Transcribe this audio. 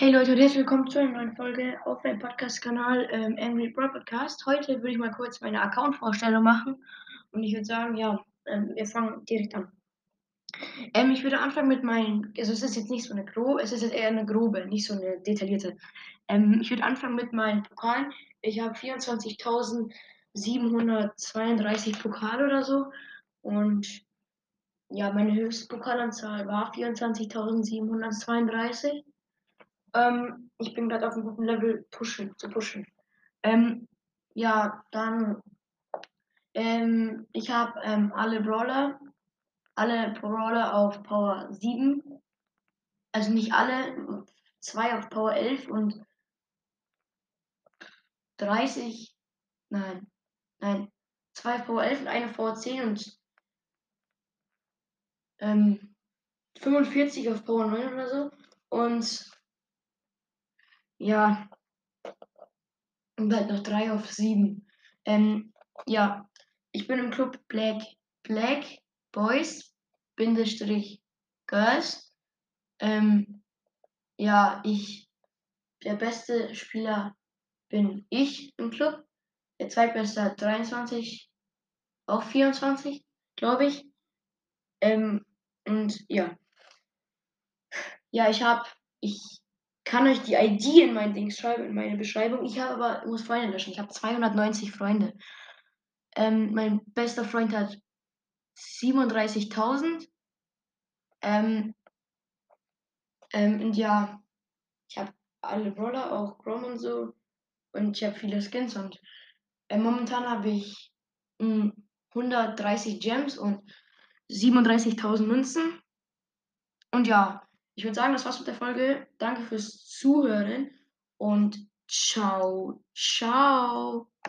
Hey Leute und herzlich willkommen zu einer neuen Folge auf meinem Podcast-Kanal ähm, Angry Bro Podcast. Heute würde ich mal kurz meine Account-Vorstellung machen und ich würde sagen, ja, ähm, wir fangen direkt an. Ähm, ich würde anfangen mit meinen, also es ist jetzt nicht so eine grobe, es ist jetzt eher eine grobe, nicht so eine detaillierte. Ähm, ich würde anfangen mit meinen Pokalen. Ich habe 24.732 Pokale oder so und ja, meine höchste Pokalanzahl war 24.732. Ähm, ich bin gerade auf einem guten Level pushen, zu pushen. Ähm, ja, dann ähm, ich habe ähm, alle Brawler, alle Brawler auf Power 7. Also nicht alle, zwei auf Power 11 und 30, nein, nein, zwei auf Power 11 und eine Power 10 und ähm, 45 auf Power 9 oder so. Und ja, und halt noch drei auf 7. Ähm, ja, ich bin im Club Black Black Boys Bindestrich Girls. Ähm, ja, ich der beste Spieler bin ich im Club. Der zweitbeste hat 23, auch 24, glaube ich. Ähm, und ja. Ja, ich habe, ich kann euch die ID in mein Ding schreiben, in meine Beschreibung. Ich habe aber, muss Freunde löschen. Ich habe 290 Freunde. Ähm, mein bester Freund hat 37.000. Ähm, ähm, und ja, ich habe alle Brawler, auch Grom und so. Und ich habe viele Skins und äh, momentan habe ich mh, 130 Gems und 37.000 Münzen. Und ja, ich würde sagen, das war's mit der Folge. Danke fürs Zuhören und ciao, ciao.